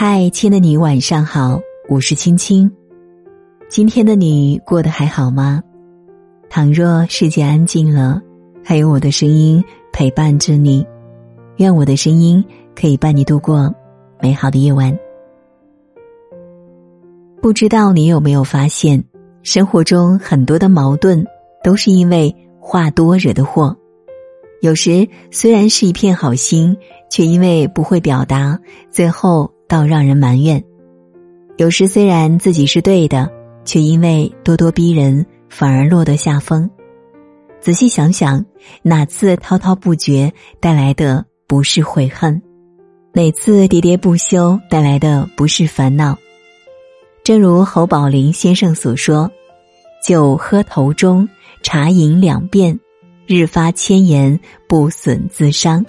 嗨，亲爱的你，晚上好，我是青青。今天的你过得还好吗？倘若世界安静了，还有我的声音陪伴着你，愿我的声音可以伴你度过美好的夜晚。不知道你有没有发现，生活中很多的矛盾都是因为话多惹的祸。有时虽然是一片好心，却因为不会表达，最后。倒让人埋怨，有时虽然自己是对的，却因为咄咄逼人，反而落得下风。仔细想想，哪次滔滔不绝带来的不是悔恨？哪次喋喋不休带来的不是烦恼？正如侯宝林先生所说：“酒喝头中，茶饮两遍，日发千言，不损自伤。”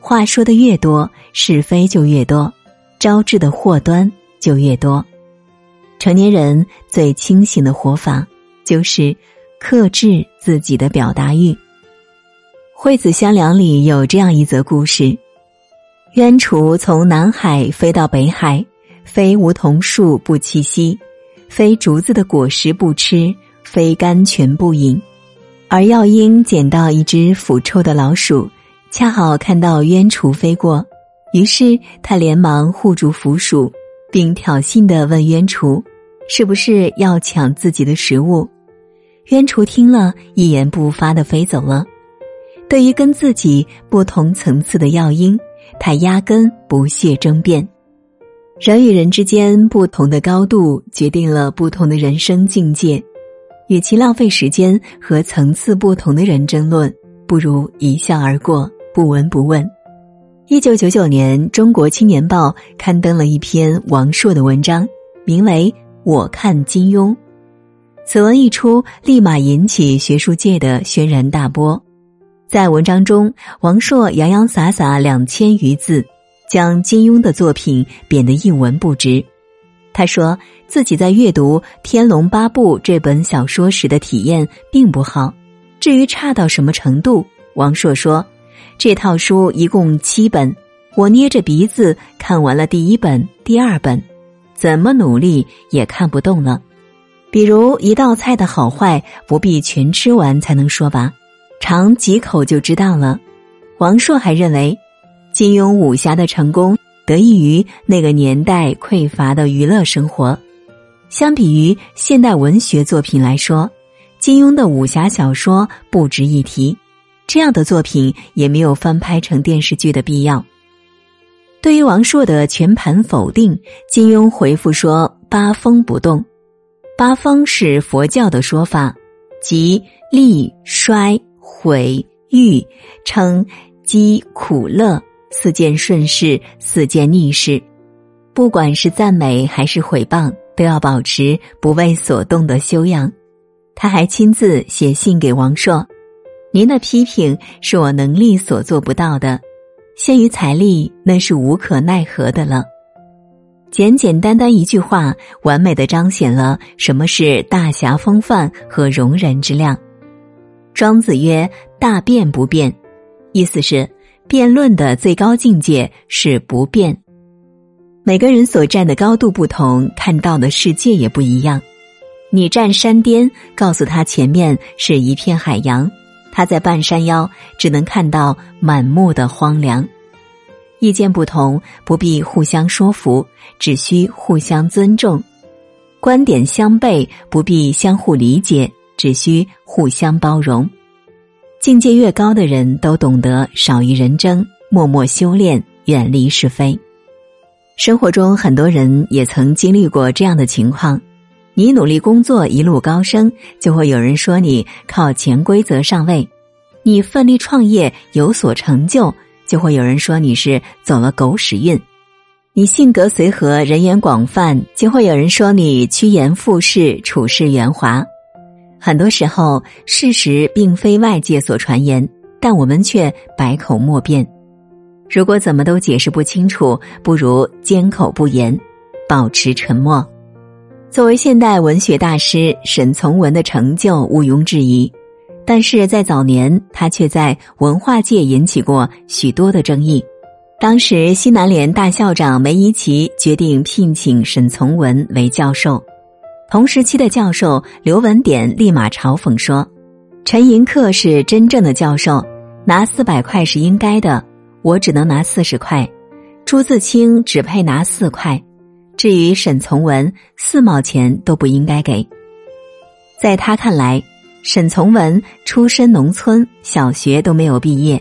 话说的越多，是非就越多。招致的祸端就越多。成年人最清醒的活法，就是克制自己的表达欲。《惠子香凉》里有这样一则故事：鸢雏从南海飞到北海，非梧桐树不栖息，非竹子的果实不吃，非甘泉不饮。而药鹰捡到一只腐臭的老鼠，恰好看到鸢雏飞过。于是他连忙护住腐鼠，并挑衅的问鸢雏：“是不是要抢自己的食物？”鸢雏听了一言不发的飞走了。对于跟自己不同层次的药鹰，他压根不屑争辩。人与人之间不同的高度，决定了不同的人生境界。与其浪费时间和层次不同的人争论，不如一笑而过，不闻不问。一九九九年，《中国青年报》刊登了一篇王朔的文章，名为《我看金庸》。此文一出，立马引起学术界的轩然大波。在文章中，王朔洋洋洒洒两千余字，将金庸的作品贬得一文不值。他说自己在阅读《天龙八部》这本小说时的体验并不好。至于差到什么程度，王朔说。这套书一共七本，我捏着鼻子看完了第一本、第二本，怎么努力也看不动了。比如一道菜的好坏，不必全吃完才能说吧，尝几口就知道了。王朔还认为，金庸武侠的成功得益于那个年代匮乏的娱乐生活，相比于现代文学作品来说，金庸的武侠小说不值一提。这样的作品也没有翻拍成电视剧的必要。对于王朔的全盘否定，金庸回复说：“八风不动，八风是佛教的说法，即利、衰、毁、誉、称、饥、苦、乐四件顺势，四件逆势。不管是赞美还是毁谤，都要保持不为所动的修养。”他还亲自写信给王朔。您的批评是我能力所做不到的，限于财力，那是无可奈何的了。简简单单一句话，完美的彰显了什么是大侠风范和容人之量。庄子曰：“大辩不辩”，意思是辩论的最高境界是不变。每个人所站的高度不同，看到的世界也不一样。你站山巅，告诉他前面是一片海洋。他在半山腰，只能看到满目的荒凉。意见不同，不必互相说服，只需互相尊重；观点相悖，不必相互理解，只需互相包容。境界越高的人，都懂得少与人争，默默修炼，远离是非。生活中，很多人也曾经历过这样的情况。你努力工作，一路高升，就会有人说你靠潜规则上位；你奋力创业，有所成就，就会有人说你是走了狗屎运；你性格随和，人缘广泛，就会有人说你趋炎附势，处事圆滑。很多时候，事实并非外界所传言，但我们却百口莫辩。如果怎么都解释不清楚，不如缄口不言，保持沉默。作为现代文学大师，沈从文的成就毋庸置疑，但是在早年，他却在文化界引起过许多的争议。当时西南联大校长梅贻琦决定聘请沈从文为教授，同时期的教授刘文典立马嘲讽说：“陈寅恪是真正的教授，拿四百块是应该的，我只能拿四十块。朱自清只配拿四块，至于沈从文，四毛钱都不应该给。”在他看来。沈从文出身农村，小学都没有毕业，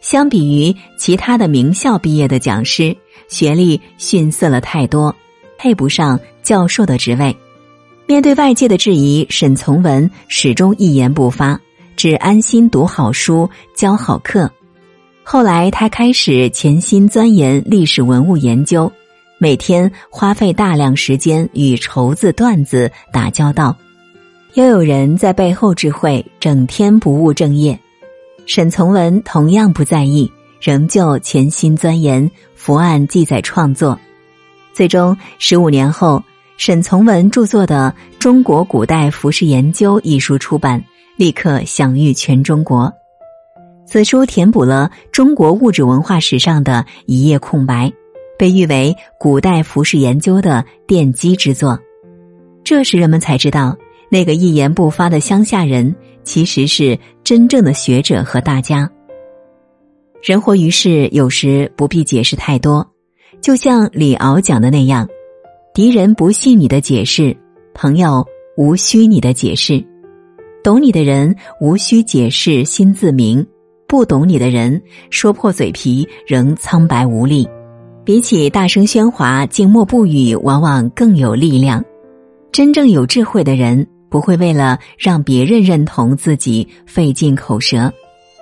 相比于其他的名校毕业的讲师，学历逊色了太多，配不上教授的职位。面对外界的质疑，沈从文始终一言不发，只安心读好书、教好课。后来，他开始潜心钻研历史文物研究，每天花费大量时间与绸子、缎子打交道。又有人在背后智慧，整天不务正业。沈从文同样不在意，仍旧潜心钻研伏案记载创作。最终，十五年后，沈从文著作的《中国古代服饰研究》一书出版，立刻享誉全中国。此书填补了中国物质文化史上的一页空白，被誉为古代服饰研究的奠基之作。这时，人们才知道。那个一言不发的乡下人，其实是真正的学者和大家。人活于世，有时不必解释太多，就像李敖讲的那样：敌人不信你的解释，朋友无需你的解释，懂你的人无需解释心自明，不懂你的人说破嘴皮仍苍白无力。比起大声喧哗，静默不语往往更有力量。真正有智慧的人。不会为了让别人认同自己费尽口舌，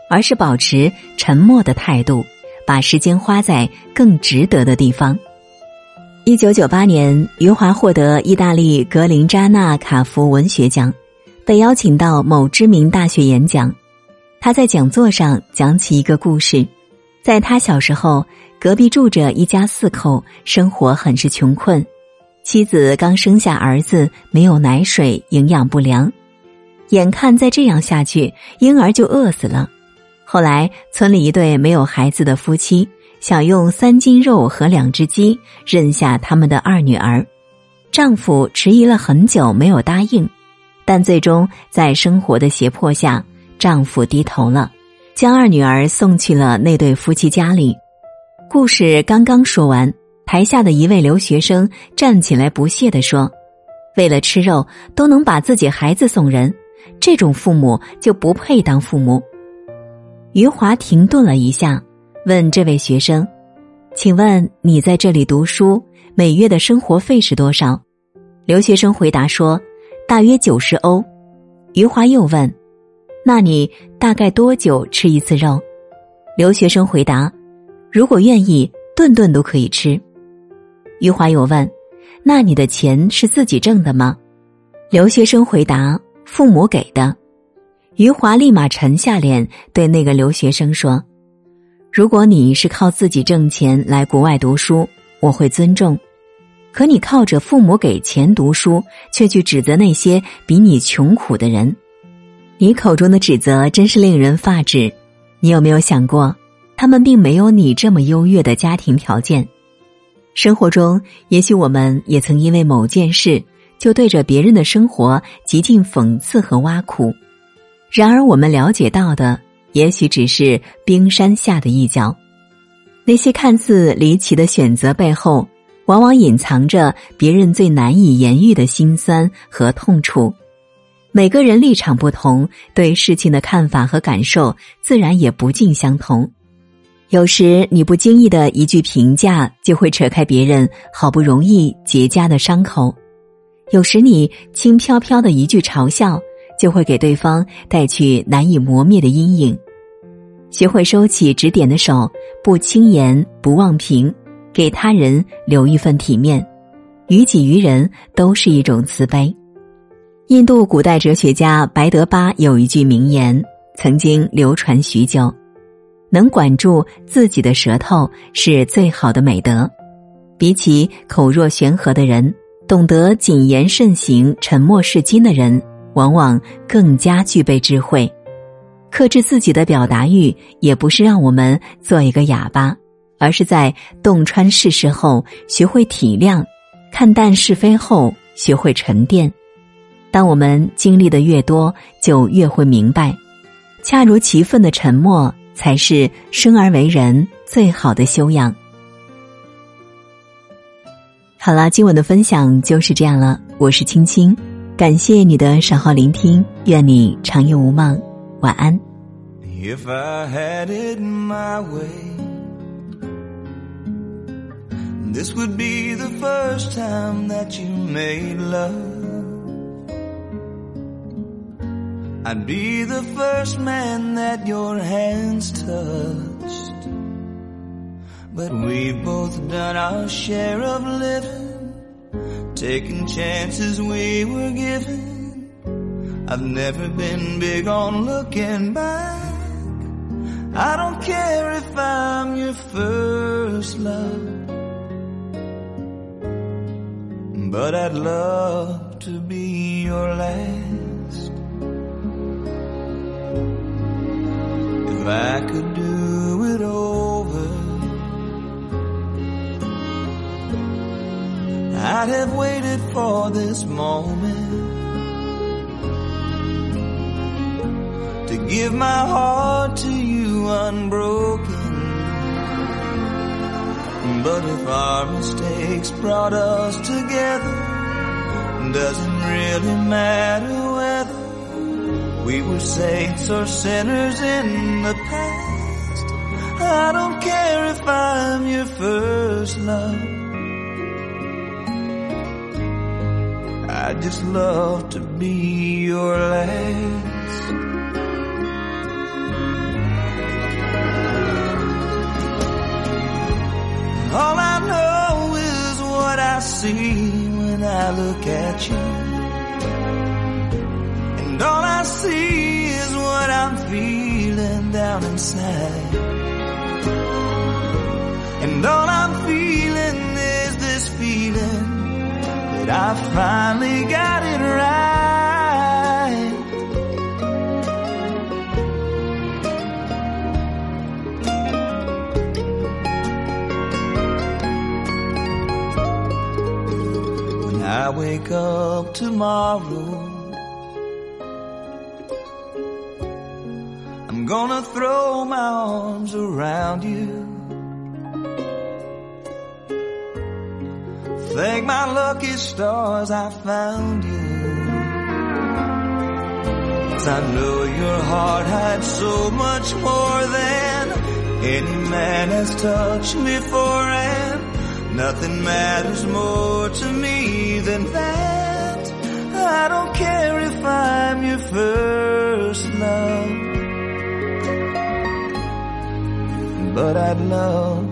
而是保持沉默的态度，把时间花在更值得的地方。一九九八年，余华获得意大利格林扎纳卡夫文学奖，被邀请到某知名大学演讲。他在讲座上讲起一个故事，在他小时候，隔壁住着一家四口，生活很是穷困。妻子刚生下儿子，没有奶水，营养不良，眼看再这样下去，婴儿就饿死了。后来，村里一对没有孩子的夫妻想用三斤肉和两只鸡认下他们的二女儿，丈夫迟疑了很久没有答应，但最终在生活的胁迫下，丈夫低头了，将二女儿送去了那对夫妻家里。故事刚刚说完。台下的一位留学生站起来，不屑地说：“为了吃肉都能把自己孩子送人，这种父母就不配当父母。”余华停顿了一下，问这位学生：“请问你在这里读书，每月的生活费是多少？”留学生回答说：“大约九十欧。”余华又问：“那你大概多久吃一次肉？”留学生回答：“如果愿意，顿顿都可以吃。”余华又问：“那你的钱是自己挣的吗？”留学生回答：“父母给的。”余华立马沉下脸，对那个留学生说：“如果你是靠自己挣钱来国外读书，我会尊重；可你靠着父母给钱读书，却去指责那些比你穷苦的人，你口中的指责真是令人发指。你有没有想过，他们并没有你这么优越的家庭条件？”生活中，也许我们也曾因为某件事，就对着别人的生活极尽讽刺和挖苦。然而，我们了解到的，也许只是冰山下的一角。那些看似离奇的选择背后，往往隐藏着别人最难以言喻的辛酸和痛楚。每个人立场不同，对事情的看法和感受，自然也不尽相同。有时你不经意的一句评价，就会扯开别人好不容易结痂的伤口；有时你轻飘飘的一句嘲笑，就会给对方带去难以磨灭的阴影。学会收起指点的手，不轻言，不妄评，给他人留一份体面，于己于人都是一种慈悲。印度古代哲学家白德巴有一句名言，曾经流传许久。能管住自己的舌头是最好的美德。比起口若悬河的人，懂得谨言慎行、沉默是金的人，往往更加具备智慧。克制自己的表达欲，也不是让我们做一个哑巴，而是在洞穿世事后学会体谅，看淡是非后学会沉淀。当我们经历的越多，就越会明白，恰如其分的沉默才是生而为人最好的修养。好了，今晚的分享就是这样了。我是青青，感谢你的守候聆听，愿你长夜无梦，晚安。If I had it my way, this would be the first time that you made love. I'd be the first man that your hands touched. But we've both done our share of living, taking chances we were given. I've never been big on looking back. I don't care if I'm your first love. But I'd love to be your last. If I could do it over. I'd have waited for this moment to give my heart to you unbroken. But if our mistakes brought us together, doesn't really matter whether we were saints or sinners in the past. I don't care if I'm your first love. I just love to be your last. All I know is what I see when I look at you. Feeling down inside. And all I'm feeling is this feeling that I finally got it right. When I wake up tomorrow, gonna throw my arms around you. Thank my lucky stars I found you. Cause I know your heart had so much more than any man has touched me before and nothing matters more to me than that. I don't care if I'm your first love. But I'd love